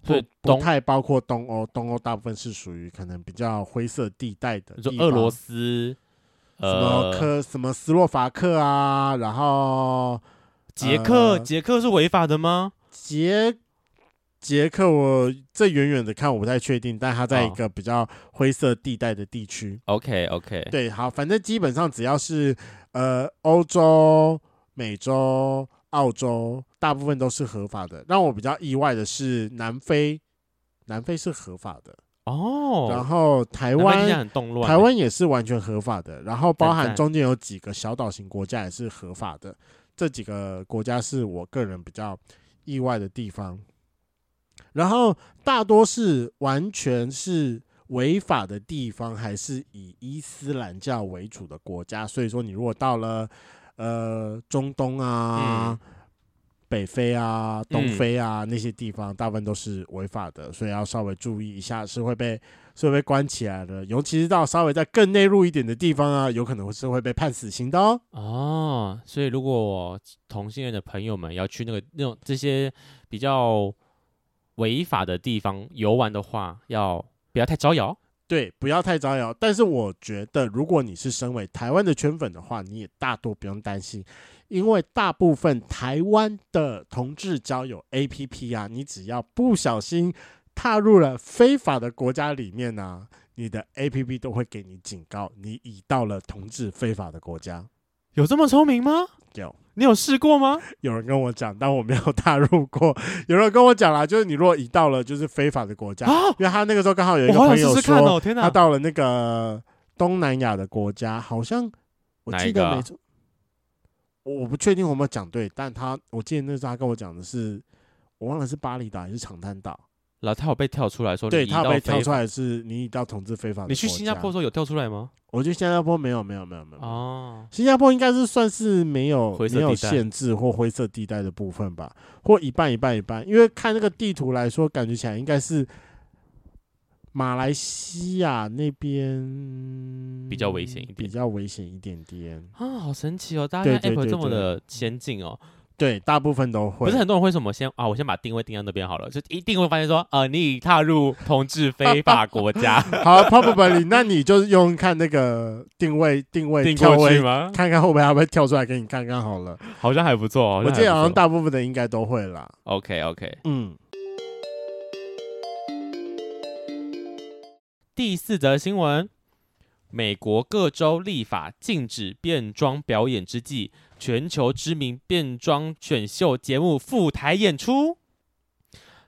不不太包括东欧。东欧大部分是属于可能比较灰色地带的，就俄罗斯、什么科、呃、什么斯洛伐克啊，然后捷克，捷克是违法的吗？捷捷克，我这远远的看我不太确定，但它在一个比较灰色地带的地区。OK OK，对，好，反正基本上只要是呃欧洲、美洲、澳洲，大部分都是合法的。让我比较意外的是南非，南非是合法的哦。然后台湾，台湾也是完全合法的。然后包含中间有几个小岛型国家也是合法的。这几个国家是我个人比较意外的地方。然后大多是完全是违法的地方，还是以伊斯兰教为主的国家。所以说，你如果到了呃中东啊、嗯、北非啊、东非啊、嗯、那些地方，大部分都是违法的，所以要稍微注意一下，是会被是会被关起来的。尤其是到稍微在更内陆一点的地方啊，有可能是会被判死刑的哦。哦，所以如果同性恋的朋友们要去那个那种这些比较。违法的地方游玩的话，要不要太招摇？对，不要太招摇。但是我觉得，如果你是身为台湾的圈粉的话，你也大多不用担心，因为大部分台湾的同志交友 APP 啊，你只要不小心踏入了非法的国家里面呢、啊，你的 APP 都会给你警告，你已到了同志非法的国家。有这么聪明吗？有。你有试过吗？有人跟我讲，但我没有踏入过。有人跟我讲啦，就是你如果已到了就是非法的国家，啊、因为他那个时候刚好有一个朋友说，他到了那个东南亚的国家，好像我记得没错，我不确定我有没有讲对，但他我记得那时候他跟我讲的是，我忘了是巴厘岛还是长滩岛。然后他有被跳出来说，对他有被跳出来是你已到统治非法。你去新加坡的时候有跳出来吗？我去新加坡没有没有没有没有哦，新加坡应该是算是没有没有限制或灰色地带的部分吧，或一半一半一半，因为看那个地图来说，感觉起来应该是马来西亚那边比较危险一点，比较危险一点点啊，好神奇哦！大家 App 这么的先进哦。对，大部分都会。不是很多人会什么先啊，我先把定位定在那边好了，就一定会发现说，啊、呃，你已踏入同志非法国家。<laughs> 好，probably，那你就用看那个定位定位定过去吗？看看后面会不会跳出来给你看看好了。好像还不错，我记得好像大部分的应该都会啦。OK OK，嗯。第四则新闻。美国各州立法禁止变装表演之际，全球知名变装选秀节目赴台演出。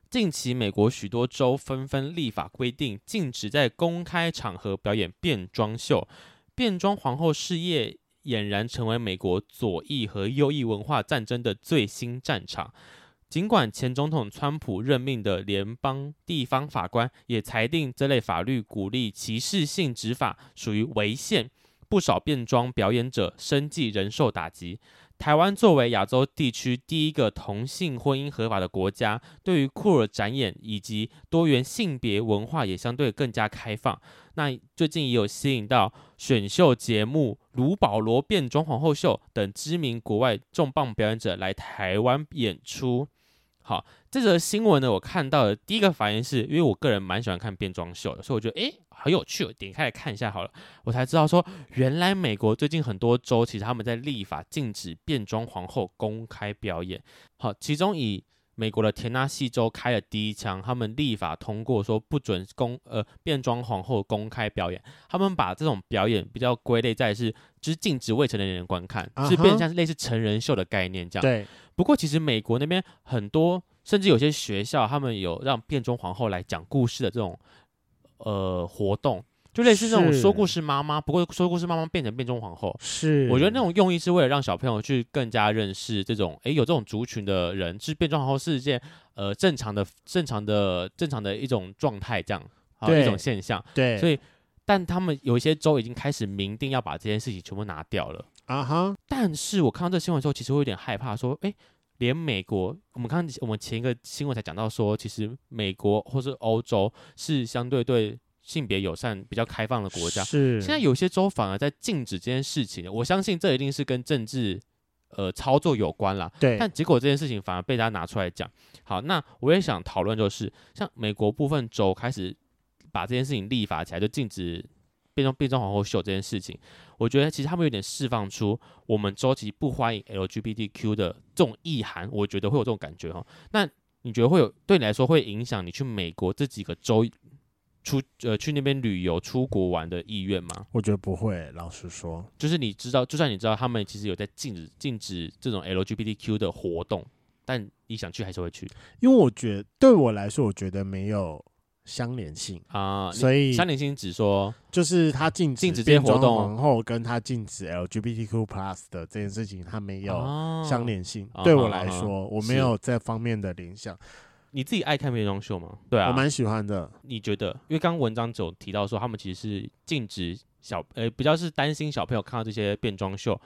近期，美国许多州纷纷立法规定，禁止在公开场合表演变装秀。变装皇后事业俨然成为美国左翼和右翼文化战争的最新战场。尽管前总统川普任命的联邦地方法官也裁定这类法律鼓励歧视性执法属于违宪，不少变装表演者生计仍受打击。台湾作为亚洲地区第一个同性婚姻合法的国家，对于酷儿展演以及多元性别文化也相对更加开放。那最近也有吸引到选秀节目《卢保罗变装皇后秀》等知名国外重磅表演者来台湾演出。好，这则新闻呢，我看到的第一个反应是，因为我个人蛮喜欢看变装秀的，所以我觉得诶很有趣，我点开来看一下好了，我才知道说，原来美国最近很多州其实他们在立法禁止变装皇后公开表演。好，其中以美国的田纳西州开了第一枪，他们立法通过说不准公呃变装皇后公开表演，他们把这种表演比较归类在是就是禁止未成年人观看，是变成像是类似成人秀的概念这样。对。不过其实美国那边很多，甚至有些学校他们有让变装皇后来讲故事的这种呃活动。就类似那种说故事妈妈，不过说故事妈妈变成变装皇后，是我觉得那种用意是为了让小朋友去更加认识这种，诶，有这种族群的人，是变装皇后是一件呃正常的、正常的、正常的一种状态，这样啊一种现象。对，所以但他们有一些州已经开始明定要把这件事情全部拿掉了啊哈。但是我看到这新闻之后，其实会有点害怕，说，诶，连美国，我们看我们前一个新闻才讲到说，其实美国或是欧洲是相对对。性别友善、比较开放的国家，是现在有些州反而在禁止这件事情。我相信这一定是跟政治呃操作有关啦。对，但结果这件事情反而被大家拿出来讲。好，那我也想讨论，就是像美国部分州开始把这件事情立法起来，就禁止变装变装皇后秀这件事情。我觉得其实他们有点释放出我们州其实不欢迎 LGBTQ 的这种意涵。我觉得会有这种感觉哈。那你觉得会有对你来说会影响你去美国这几个州？出呃去那边旅游、出国玩的意愿吗？我觉得不会，老实说，就是你知道，就算你知道他们其实有在禁止禁止这种 LGBTQ 的活动，但你想去还是会去，因为我觉得对我来说，我觉得没有相连性啊，所以相连性只说就是他禁禁止这些活动，皇后跟他禁止 LGBTQ plus 的这件事情，他没有相连性。啊、对我来说，啊、我没有这方面的联想。你自己爱看变装秀吗？对啊，我蛮喜欢的。你觉得？因为刚刚文章只有提到说，他们其实是禁止小，呃，比较是担心小朋友看到这些变装秀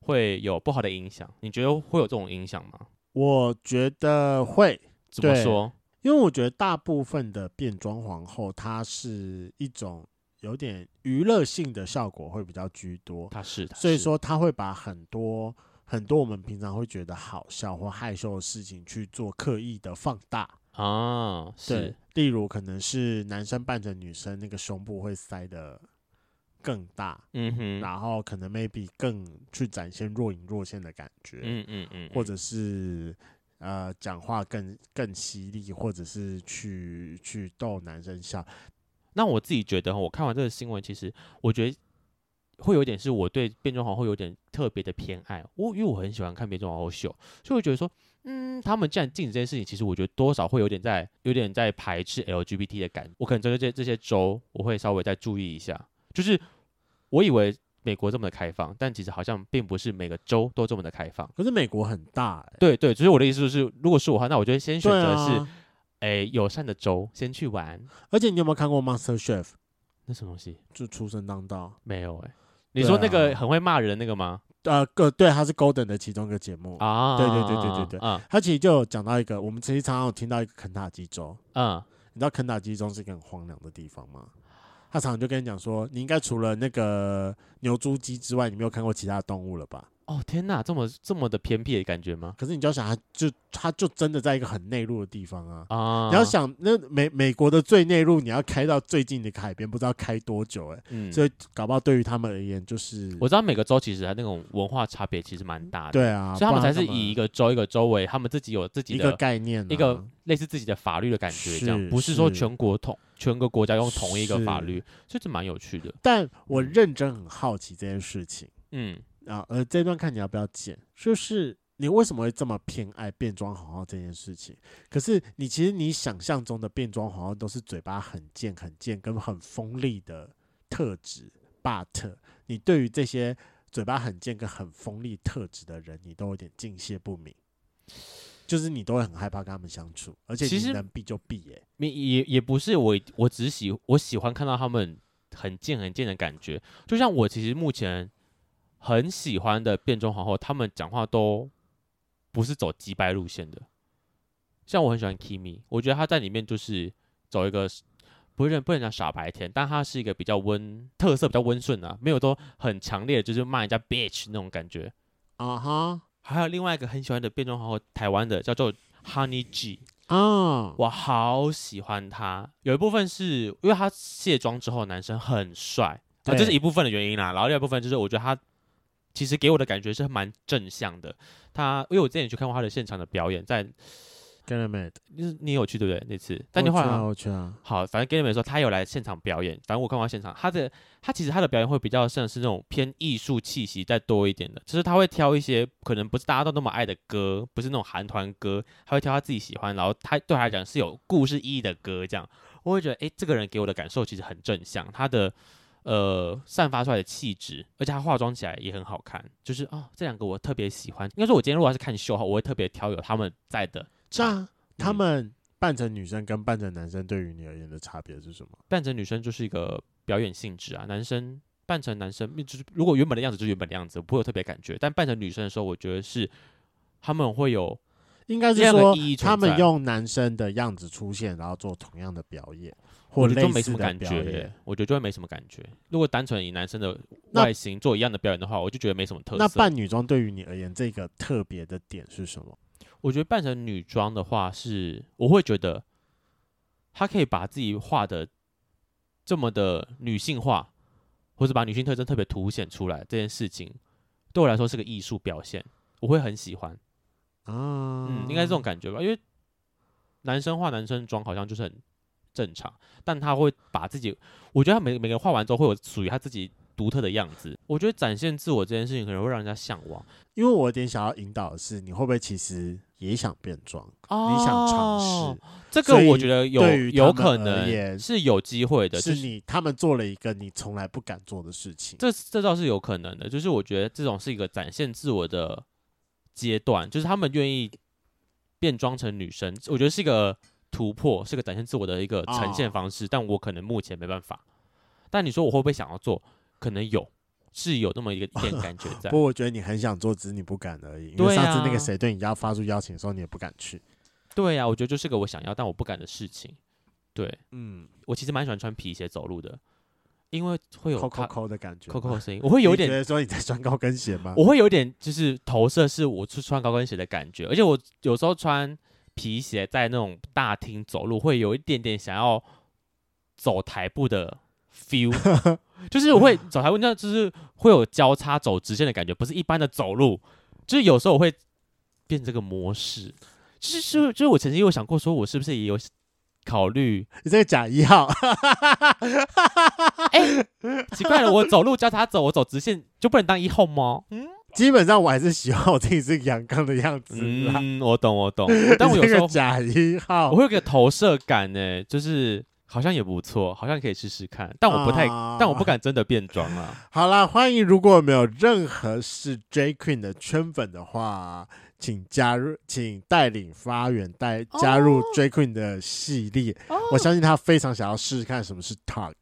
会有不好的影响。你觉得会有这种影响吗？我觉得会。怎么说？因为我觉得大部分的变装皇后，它是一种有点娱乐性的效果会比较居多。它是，所以说她会把很多。很多我们平常会觉得好笑或害羞的事情去做刻意的放大啊，是，例如可能是男生扮成女生，那个胸部会塞的更大，嗯哼，然后可能 maybe 更去展现若隐若现的感觉，嗯嗯嗯，或者是呃讲话更更犀利，或者是去去逗男生笑。那我自己觉得，我看完这个新闻，其实我觉得。会有点是我对变装皇后有点特别的偏爱，我因为我很喜欢看变装皇后秀，所以我觉得说，嗯，他们既然禁止这件事情，其实我觉得多少会有点在有点在排斥 LGBT 的感觉。我可能针对这这些州，我会稍微再注意一下。就是我以为美国这么的开放，但其实好像并不是每个州都这么的开放。可是美国很大，欸，对对，所以我的意思就是，如果是我的话，那我就会先选择是，哎、啊，友善的州先去玩。而且你有没有看过 Master Chef？那什么东西？就出生当道？没有哎、欸。你说那个很会骂人那个吗？呃，个对，他是 Golden 的其中一个节目啊。对对对对对对，嗯，他其实就有讲到一个，我们其实常常有听到一个肯塔基州。嗯，你知道肯塔基州是一个很荒凉的地方吗？他常常就跟你讲说，你应该除了那个牛猪鸡之外，你没有看过其他动物了吧？哦天哪，这么这么的偏僻的感觉吗？可是你就要想，他就他就真的在一个很内陆的地方啊！啊，你要想，那美美国的最内陆，你要开到最近的海边，不知道开多久哎、欸。嗯，所以搞不好对于他们而言，就是我知道每个州其实它那种文化差别其实蛮大的。对啊，所以他们才是以一个州一个州为他们自己有自己的一个概念、啊，一个类似自己的法律的感觉，这样不是说全国统全个国家用同一个法律，所以这蛮有趣的。但我认真很好奇这件事情，嗯。啊，呃，这段看你要不要剪？就是你为什么会这么偏爱变装皇后这件事情？可是你其实你想象中的变装皇后都是嘴巴很贱、很贱跟很锋利的特质，but 你对于这些嘴巴很贱跟很锋利特质的人，你都有点敬谢不敏，就是你都会很害怕跟他们相处，而且其实能避就避、欸，哎，也也也不是我，我只喜我喜欢看到他们很贱很贱的感觉，就像我其实目前。很喜欢的变装皇后，他们讲话都不是走击败路线的。像我很喜欢 Kimi，我觉得他在里面就是走一个不能不能讲傻白甜，但他是一个比较温特色比较温顺啊，没有都很强烈的就是骂人家 bitch 那种感觉。啊哈，还有另外一个很喜欢的变装皇后，台湾的叫做 Honey G 啊，我好喜欢他。有一部分是因为他卸妆之后男生很帅，这是一部分的原因啦。然后另外一部分就是我觉得他。其实给我的感觉是蛮正向的。他因为我之前也去看过他的现场的表演，在 Ganymede，就是你有去对不对？那次，但你后来。好，反正 Ganymede 说他有来现场表演，反正我看过现场，他的他其实他的表演会比较像是那种偏艺术气息再多一点的，就是他会挑一些可能不是大家都那么爱的歌，不是那种韩团歌，他会挑他自己喜欢，然后他对他来讲是有故事意义的歌，这样我会觉得，哎，这个人给我的感受其实很正向，他的呃散发出来的气质，而且她化妆起来也很好看，就是哦，这两个我特别喜欢。应该说，我今天如果要是看秀的话，我会特别挑有他们在的。这样，他们扮成女生跟扮成男生对于你而言的差别是什么？扮成女生就是一个表演性质啊，男生扮成男生就是如果原本的样子就是原本的样子，不会有特别感觉。但扮成女生的时候，我觉得是他们会有，应该是说他们用男生的样子出现，然后做同样的表演，或者就没什么感觉。我觉得就会没什么感觉。如果单纯以男生的外形做一样的表演的话，我就觉得没什么特色。那扮女装对于你而言，这个特别的点是什么？我觉得扮成女装的话是，是我会觉得，她可以把自己画的这么的女性化，或者把女性特征特别凸显出来，这件事情对我来说是个艺术表现，我会很喜欢。啊，嗯，应该是这种感觉吧，因为男生化男生妆好像就是很正常，但他会把自己，我觉得他每每个人画完之后会有属于他自己独特的样子。我觉得展现自我这件事情可能会让人家向往，因为我有点想要引导的是，你会不会其实也想变装？哦、你想尝试这个？我觉得有有可能是有机会的，是你他们做了一个你从来不敢做的事情。这这倒是有可能的，就是我觉得这种是一个展现自我的阶段，就是他们愿意变装成女生，我觉得是一个突破，是个展现自我的一个呈现方式。哦、但我可能目前没办法。但你说我会不会想要做？可能有。是有那么一个一点感觉 <laughs> 在，不过我觉得你很想做，只是你不敢而已。因为上次那个谁对你要发出邀请的时候，你也不敢去。对呀、啊，我觉得就是个我想要但我不敢的事情。对，嗯，我其实蛮喜欢穿皮鞋走路的，因为会有抠抠抠的感觉，抠抠的声音，我会有点觉得说你在穿高跟鞋吗？我会有点就是投射是我去穿高跟鞋的感觉，而且我有时候穿皮鞋在那种大厅走路，会有一点点想要走台步的 feel。<laughs> 就是我会走台步，那就是会有交叉走直线的感觉，不是一般的走路。就是有时候我会变这个模式，就是就是，就是我曾经有想过，说我是不是也有考虑？你这个假一号，哎、欸，<laughs> 奇怪了，我走路交叉走，我走直线就不能当一号吗？嗯，基本上我还是喜欢我自己是阳刚的样子。嗯，我懂，我懂。<laughs> 但我有时候假一号，我会有个投射感呢，就是。好像也不错，好像可以试试看，但我不太，啊、但我不敢真的变装啊。<laughs> 好啦，欢迎，如果没有任何是 J Queen 的圈粉的话，请加入，请带领发源带加入 J Queen 的系列。哦、我相信他非常想要试试看什么是 Tug。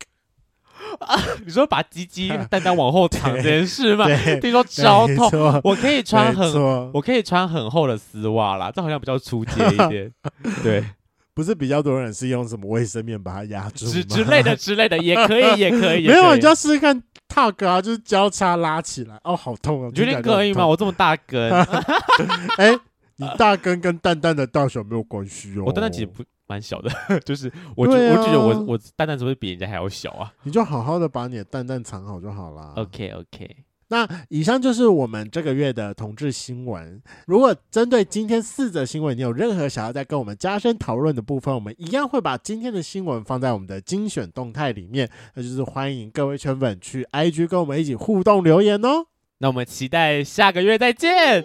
啊，<laughs> 你说把鸡鸡 <laughs> 蛋蛋往后躺这件事吗？听说超痛，我可以穿很，我可以穿很厚的丝袜啦，这好像比较粗街一点。<laughs> 对。不是比较多人是用什么卫生棉把它压住之之类的之类的也可以也可以，没有，你就要试试看 Tug 啊，就是交叉拉起来哦，好痛啊！觉得可以吗？我这么大根，哎、欸，你大根跟蛋蛋的大小没有关系哦。我蛋蛋其实不蛮小的，<laughs> 就是我觉、啊、我觉得我我蛋蛋怎么会比人家还要小啊？你就好好的把你的蛋蛋藏好就好了。OK OK。那以上就是我们这个月的同志新闻。如果针对今天四则新闻，你有任何想要再跟我们加深讨论的部分，我们一样会把今天的新闻放在我们的精选动态里面。那就是欢迎各位圈粉去 IG 跟我们一起互动留言哦。那我们期待下个月再见。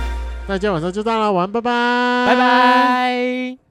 那今天晚上就这样了晚安拜拜。拜拜。